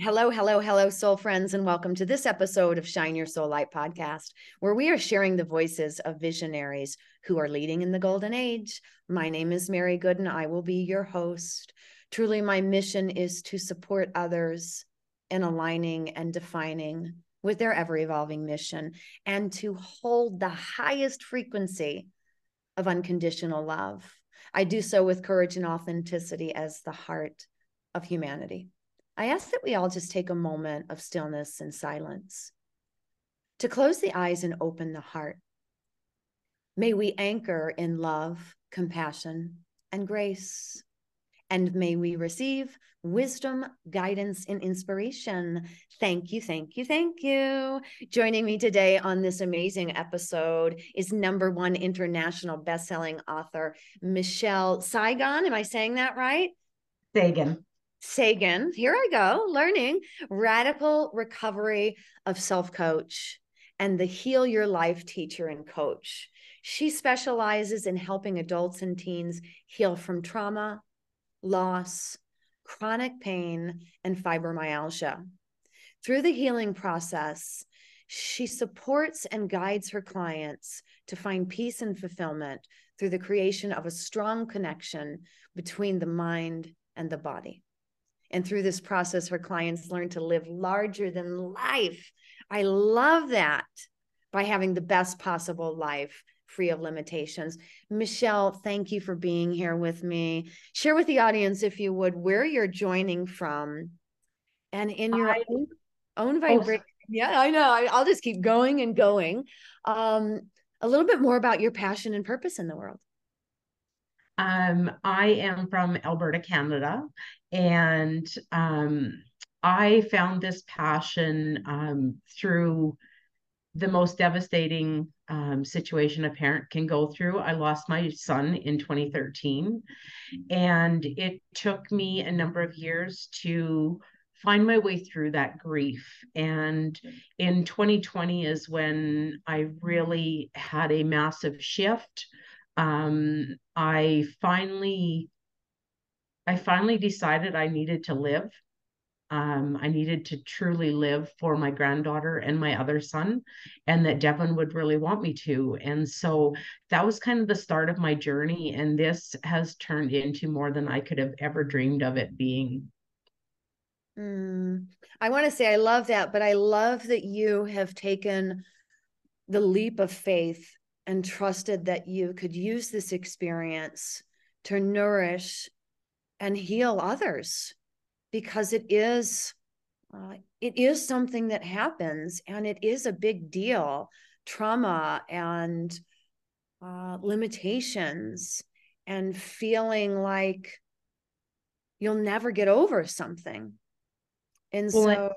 Hello, hello, hello, soul friends, and welcome to this episode of Shine Your Soul Light podcast, where we are sharing the voices of visionaries who are leading in the golden age. My name is Mary Gooden. I will be your host. Truly, my mission is to support others in aligning and defining with their ever evolving mission and to hold the highest frequency of unconditional love. I do so with courage and authenticity as the heart of humanity. I ask that we all just take a moment of stillness and silence to close the eyes and open the heart. May we anchor in love, compassion, and grace. And may we receive wisdom, guidance, and inspiration. Thank you, thank you, thank you. Joining me today on this amazing episode is number one international bestselling author, Michelle Saigon. Am I saying that right? Seguin. Seguin, here I go, learning radical recovery of self coach and the heal your life teacher and coach. She specializes in helping adults and teens heal from trauma, loss, chronic pain, and fibromyalgia. Through the healing process, she supports and guides her clients to find peace and fulfillment through the creation of a strong connection between the mind and the body. And through this process, her clients learn to live larger than life. I love that by having the best possible life free of limitations. Michelle, thank you for being here with me. Share with the audience, if you would, where you're joining from and in your I, own, own vibration. Oh. Yeah, I know. I, will just keep going and going. Um, a little bit more about your passion and purpose in the world. Um, I am from Alberta, Canada, and um, I found this passion um, through the most devastating um, situation a parent can go through. I lost my son in 2013, and it took me a number of years to find my way through that grief. And in 2020 is when I really had a massive shift um, I finally I finally decided I needed to live. Um, I needed to truly live for my granddaughter and my other son, and that Devin would really want me to. And so that was kind of the start of my journey. And this has turned into more than I could have ever dreamed of it being. Mm, I want to say I love that, but I love that you have taken the leap of faith and trusted that you could use this experience to nourish and heal others because it is uh, it is something that happens and it is a big deal. Trauma and uh, limitations and feeling like you'll never get over something. And well, so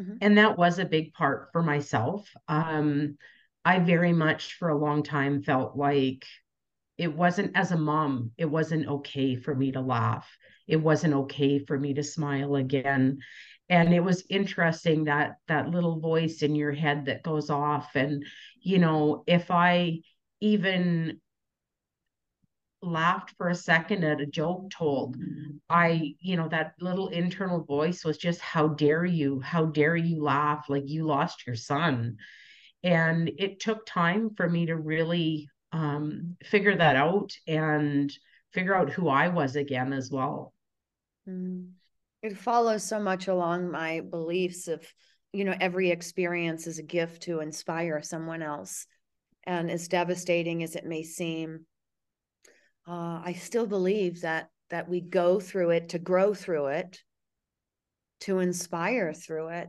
mm-hmm. and that was a big part for myself. Um I very much for a long time felt like it wasn't as a mom, it wasn't okay for me to laugh. It wasn't okay for me to smile again. And it was interesting that that little voice in your head that goes off. And, you know, if I even laughed for a second at a joke told i you know that little internal voice was just how dare you how dare you laugh like you lost your son and it took time for me to really um, figure that out and figure out who I was again as well. Mm. It follows so much along my beliefs of, you know, every experience is a gift to inspire someone else. And as devastating as it may seem, uh, I still believe that that we go through it to grow through it, to inspire through it.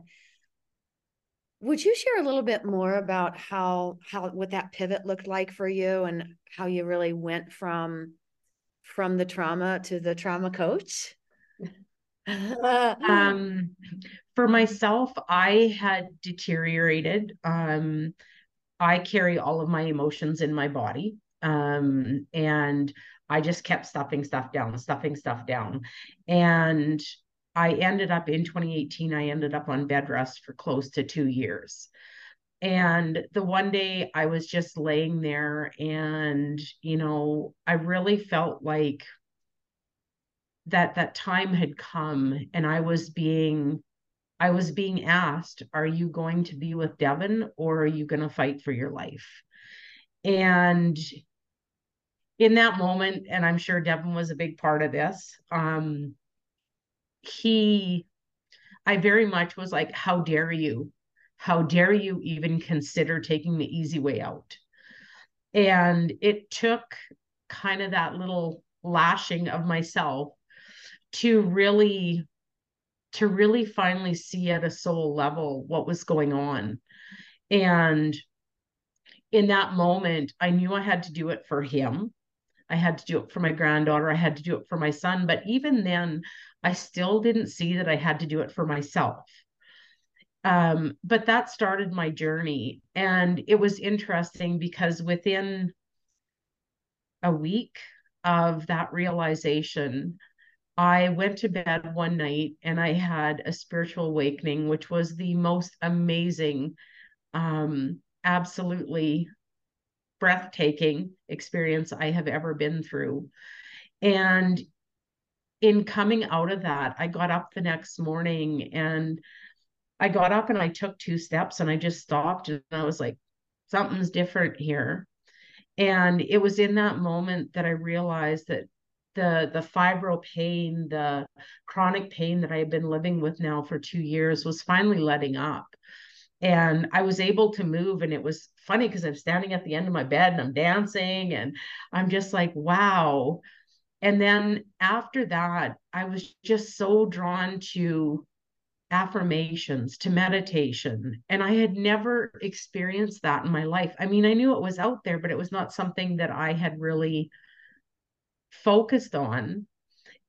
Would you share a little bit more about how how what that pivot looked like for you and how you really went from from the trauma to the trauma coach? um, for myself, I had deteriorated. Um, I carry all of my emotions in my body. Um, and I just kept stuffing stuff down, stuffing stuff down. And I ended up in 2018, I ended up on bed rest for close to two years. And the one day I was just laying there, and, you know, I really felt like that that time had come and I was being I was being asked, Are you going to be with Devin or are you going to fight for your life? And in that moment, and I'm sure Devin was a big part of this, um, he, I very much was like, How dare you? How dare you even consider taking the easy way out? And it took kind of that little lashing of myself to really to really finally see at a soul level what was going on and in that moment i knew i had to do it for him i had to do it for my granddaughter i had to do it for my son but even then i still didn't see that i had to do it for myself um, but that started my journey and it was interesting because within a week of that realization I went to bed one night and I had a spiritual awakening, which was the most amazing, um, absolutely breathtaking experience I have ever been through. And in coming out of that, I got up the next morning and I got up and I took two steps and I just stopped and I was like, something's different here. And it was in that moment that I realized that the the fibro pain, the chronic pain that I had been living with now for two years was finally letting up. And I was able to move. And it was funny because I'm standing at the end of my bed and I'm dancing and I'm just like, wow. And then after that, I was just so drawn to affirmations, to meditation. And I had never experienced that in my life. I mean, I knew it was out there, but it was not something that I had really focused on.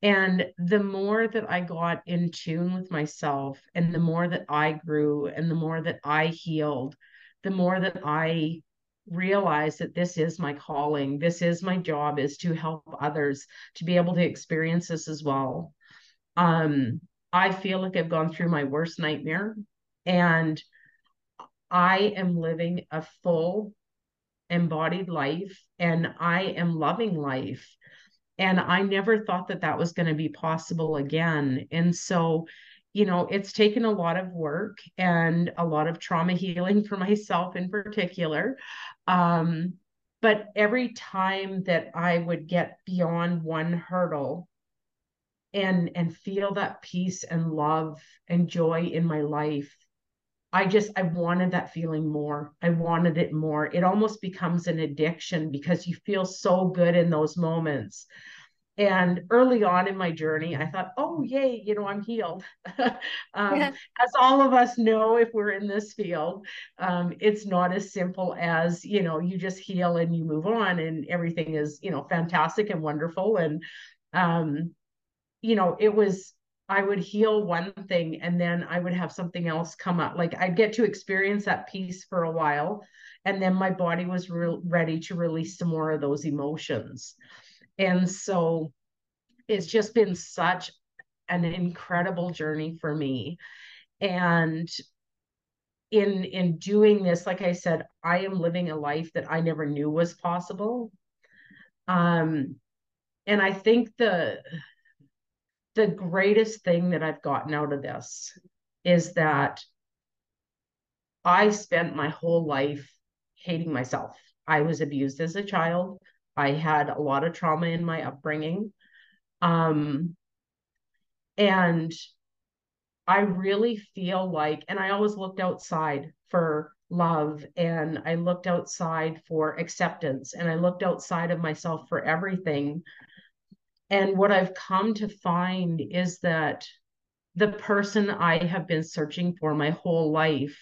And the more that I got in tune with myself, and the more that I grew, and the more that I healed, the more that I realized that this is my calling, this is my job, is to help others to be able to experience this as well. Um, I feel like I've gone through my worst nightmare, and I am living a full, embodied life, and I am loving life and i never thought that that was going to be possible again and so you know it's taken a lot of work and a lot of trauma healing for myself in particular um, but every time that i would get beyond one hurdle and and feel that peace and love and joy in my life I just I wanted that feeling more. I wanted it more. It almost becomes an addiction because you feel so good in those moments. And early on in my journey, I thought, oh, yay, you know, I'm healed. um, yeah. As all of us know, if we're in this field, um, it's not as simple as, you know, you just heal and you move on and everything is, you know, fantastic and wonderful. And, um, you know, it was I would heal one thing and then I would have something else come up. Like I'd get to experience that peace for a while. And then my body was re- ready to release some more of those emotions. And so it's just been such an incredible journey for me. And in in doing this, like I said, I am living a life that I never knew was possible. Um, and I think the the greatest thing that I've gotten out of this is that I spent my whole life hating myself. I was abused as a child. I had a lot of trauma in my upbringing. Um, and I really feel like, and I always looked outside for love and I looked outside for acceptance and I looked outside of myself for everything and what I've come to find is that the person I have been searching for my whole life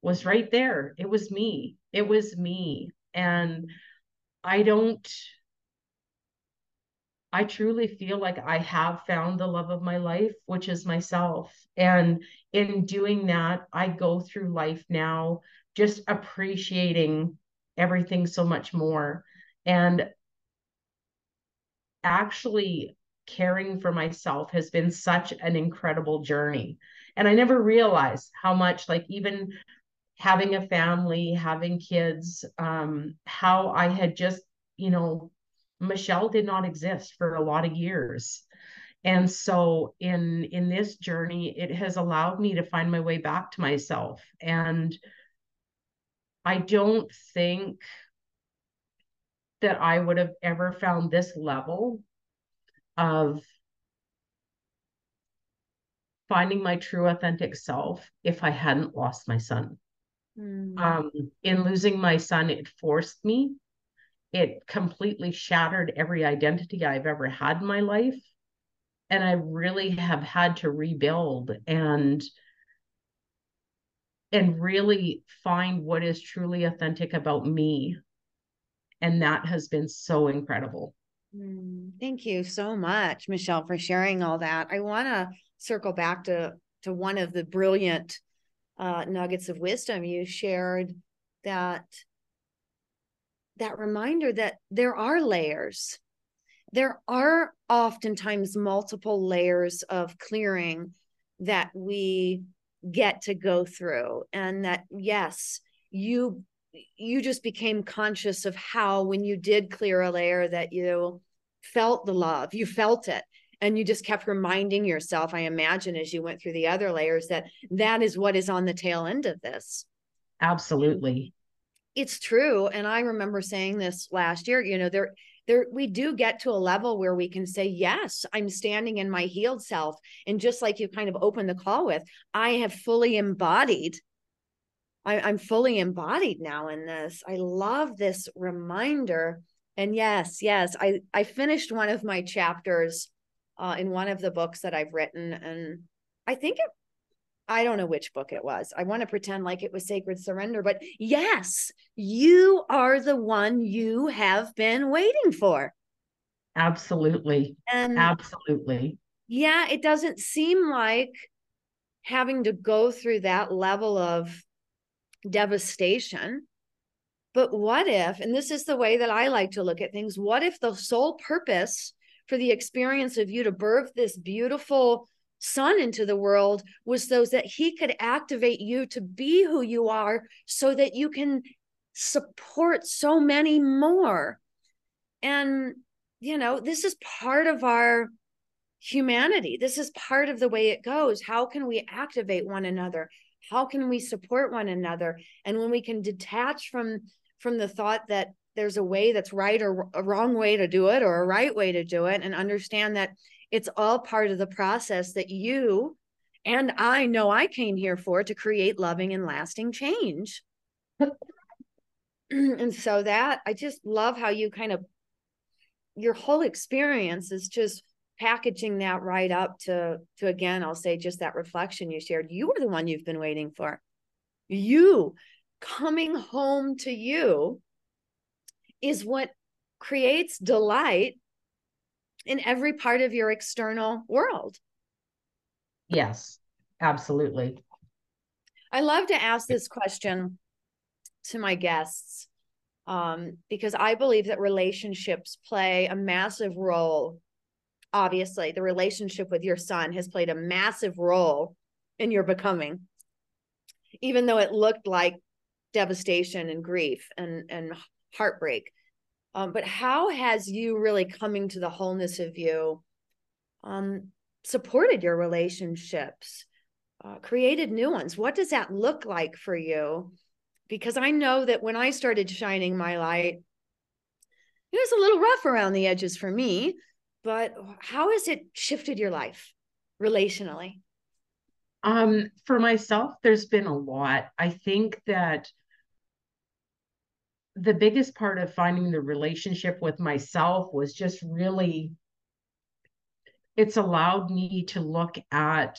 was right there. It was me. It was me. And I don't, I truly feel like I have found the love of my life, which is myself. And in doing that, I go through life now just appreciating everything so much more. And actually caring for myself has been such an incredible journey. And I never realized how much, like, even having a family, having kids, um, how I had just, you know, Michelle did not exist for a lot of years. and so in in this journey it has allowed me to find my way back to myself and i don't think that i would have ever found this level of finding my true authentic self if i hadn't lost my son mm. um, in losing my son it forced me. It completely shattered every identity i've ever had in my life. And I really have had to rebuild and and really find what is truly authentic about me. And that has been so incredible. Mm, thank you so much michelle for sharing all that. I want to circle back to to one of the brilliant uh, nuggets of wisdom. You shared that that reminder that there are layers. There are oftentimes multiple layers of clearing that we get to go through and that yes you you just became conscious of how when you did clear a layer that you felt the love you felt it and you just kept reminding yourself i imagine as you went through the other layers that that is what is on the tail end of this. Absolutely. It's true. And i remember saying this last year you know there there we do get to a level where we can say yes i'm standing in my healed self. And just like you kind of opened the call with i have fully embodied I, i'm fully embodied now in this. I love this reminder. And yes yes i i finished one of my chapters uh, in one of the books that i've written and i think it I don't know which book it was. I want to pretend like it was Sacred Surrender, but yes, you are the one you have been waiting for. Absolutely. And absolutely. Yeah, it doesn't seem like having to go through that level of devastation. But what if, and this is the way that I like to look at things, what if the sole purpose for the experience of you to birth this beautiful son into the world was those that he could activate you to be who you are so that you can support so many more. And you know this is part of our humanity. This is part of the way it goes. How can we activate one another? How can we support one another? And when we can detach from from the thought that there's a way that's right or a wrong way to do it or a right way to do it and understand that it's all part of the process that you and I know I came here for to create loving and lasting change. and so that I just love how you kind of your whole experience is just packaging that right up to to again I'll say just that reflection you shared you are the one you've been waiting for you coming home to you is what creates delight in every part of your external world. Yes, absolutely. I love to ask this question to my guests um, because I believe that relationships play a massive role. Obviously, the relationship with your son has played a massive role in your becoming, even though it looked like devastation and grief and, and heartbreak. Um, but how has you really coming to the wholeness of you um, supported your relationships, uh, created new ones? What does that look like for you? Because I know that when I started shining my light, it was a little rough around the edges for me. But how has it shifted your life relationally? Um, for myself, there's been a lot. I think that the biggest part of finding the relationship with myself was just really it's allowed me to look at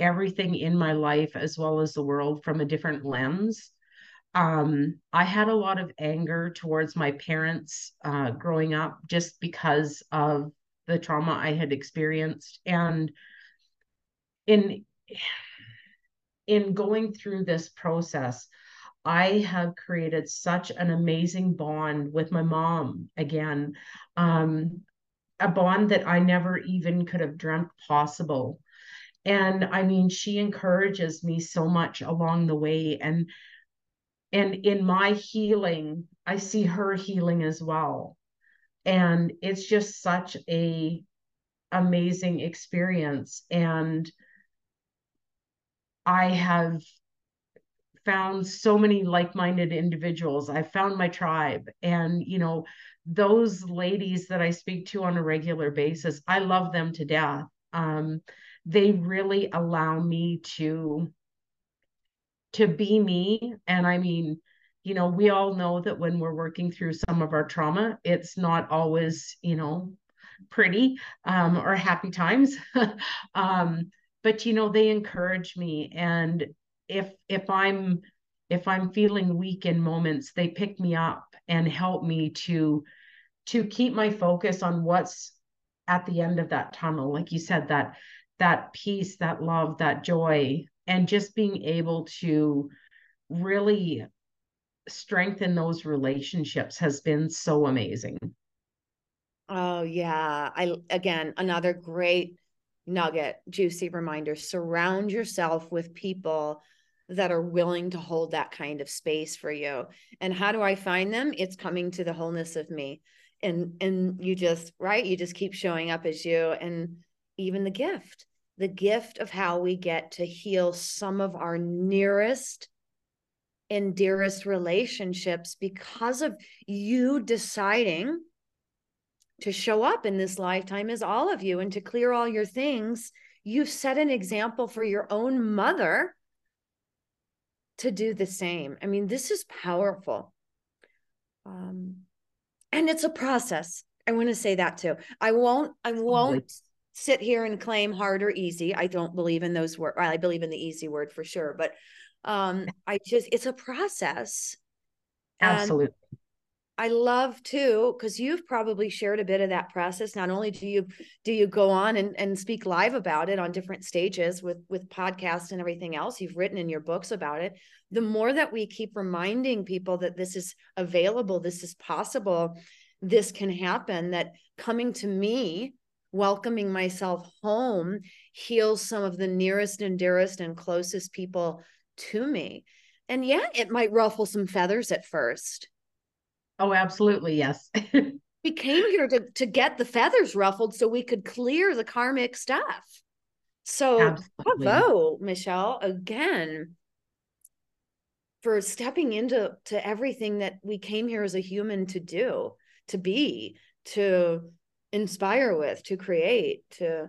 everything in my life as well as the world from a different lens. Um, i had a lot of anger towards my parents uh, growing up just because of the trauma i had experienced. And in in going through this process I have created such an amazing bond with my mom again, um, a bond that I never even could have dreamt possible. And I mean, she encourages me so much along the way. And and in my healing, I see her healing as well. And it's just such a amazing experience. And I have found so many like-minded individuals. I found my tribe. And, you know, those ladies that I speak to on a regular basis, I love them to death. Um, they really allow me to to be me. And I mean, you know, we all know that when we're working through some of our trauma, it's not always, you know, pretty um, or happy times. um, but you know, they encourage me. And if if I'm if I'm feeling weak in moments, they pick me up and help me to to keep my focus on what's at the end of that tunnel. Like you said, that that peace, that love, that joy, and just being able to really strengthen those relationships has been so amazing. Oh yeah. I again another great nugget, juicy reminder. Surround yourself with people that are willing to hold that kind of space for you. And how do I find them? It's coming to the wholeness of me. And and you just, right? You just keep showing up as you and even the gift. The gift of how we get to heal some of our nearest and dearest relationships because of you deciding to show up in this lifetime as all of you and to clear all your things. You've set an example for your own mother to do the same. I mean, this is powerful. Um, and it's a process. I want to say that too. I won't, I won't sit here and claim hard or easy. I don't believe in those words. I believe in the easy word for sure, but um i just it's a process absolutely i love too because you've probably shared a bit of that process not only do you do you go on and, and speak live about it on different stages with with podcasts and everything else you've written in your books about it the more that we keep reminding people that this is available this is possible this can happen that coming to me welcoming myself home heals some of the nearest and dearest and closest people to me. And yeah, it might ruffle some feathers at first. Oh, absolutely. Yes. we came here to, to get the feathers ruffled so we could clear the karmic stuff. So, absolutely. bravo, Michelle, again, for stepping into to everything that we came here as a human to do, to be, to inspire with, to create, to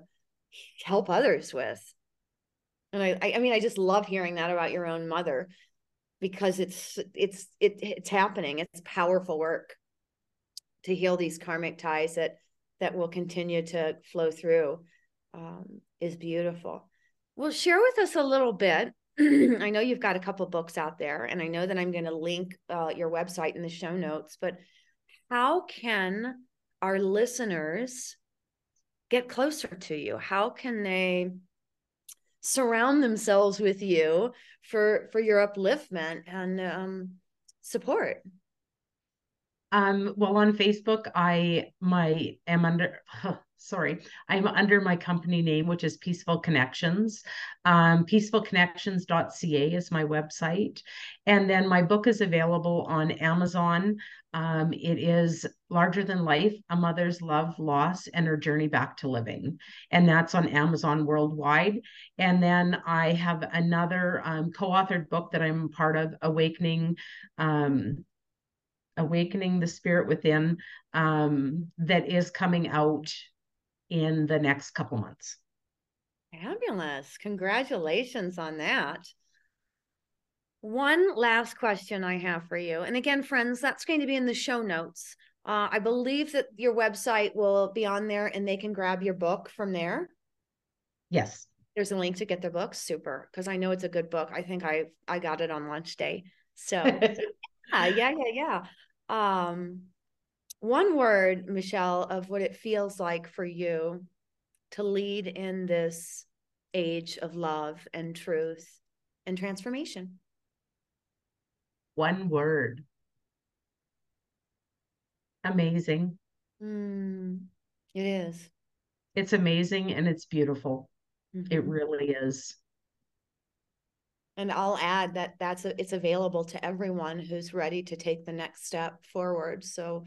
help others with. And I, I mean, I just love hearing that about your own mother because it's it's it, it's happening. It's powerful work to heal these karmic ties that that will continue to flow through um, is beautiful. Well, share with us a little bit. I know you've got a couple books out there, and I know that I'm going to link uh, your website in the show notes. But how can our listeners get closer to you? How can they surround themselves with you for for your upliftment and um, support. Um well on facebook i my am under sorry i'm under my company name which is peaceful connections um, peacefulconnections.ca is my website and then my book is available on amazon um, it is Larger Than Life A Mother's Love, Loss, and Her Journey Back to Living. And that's on Amazon worldwide. And then I have another um, co authored book that I'm part of, Awakening. Um, Awakening the Spirit Within, um, that is coming out in the next couple months. Fabulous. Congratulations on that. One last question I have for you. And again, friends, that's going to be in the show notes. Uh, I believe that your website will be on there and they can grab your book from there. Yes. There's a link to get their book. Super. Because I know it's a good book. I think I I got it on lunch day. So yeah, yeah, yeah, yeah. Um, one word, Michelle, of what it feels like for you to lead in this age of love and truth and transformation one word. Amazing. Mm, it is. It's amazing and it's beautiful. Mm-hmm. It really is. And I'll add that that's a, it's available to everyone who's ready to take the next step forward. So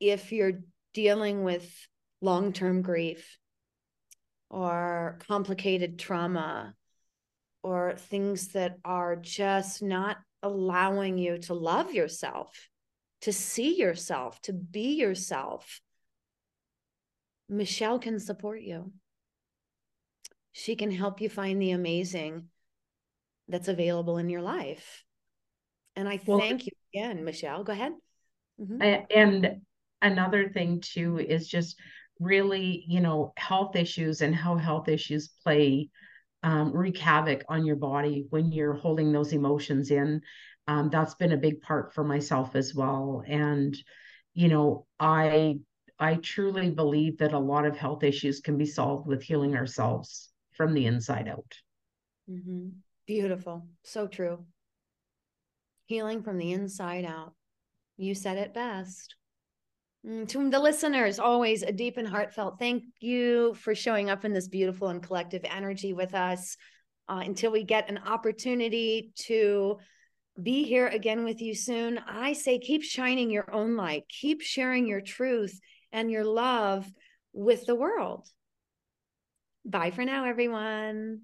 if you're dealing with long-term grief, or complicated trauma or things that are just not allowing you to love yourself, to see yourself, to be yourself, Michelle can support you. She can help you find the amazing that's available in your life. And I well, thank you again, Michelle. Go ahead. Mm-hmm. And another thing, too, is just really, you know, health issues and how health issues play um, wreak havoc on your body when you're holding those emotions in. Um, that's been a big part for myself as well. And, you know, I I truly believe that a lot of health issues can be solved with healing ourselves from the inside out. Mm-hmm. Beautiful. So true. Healing from the inside out. You said it best. Mm, to the listeners, always a deep and heartfelt thank you for showing up in this beautiful and collective energy with us. Uh, until we get an opportunity to be here again with you soon, I say keep shining your own light, keep sharing your truth and your love with the world. Bye for now, everyone.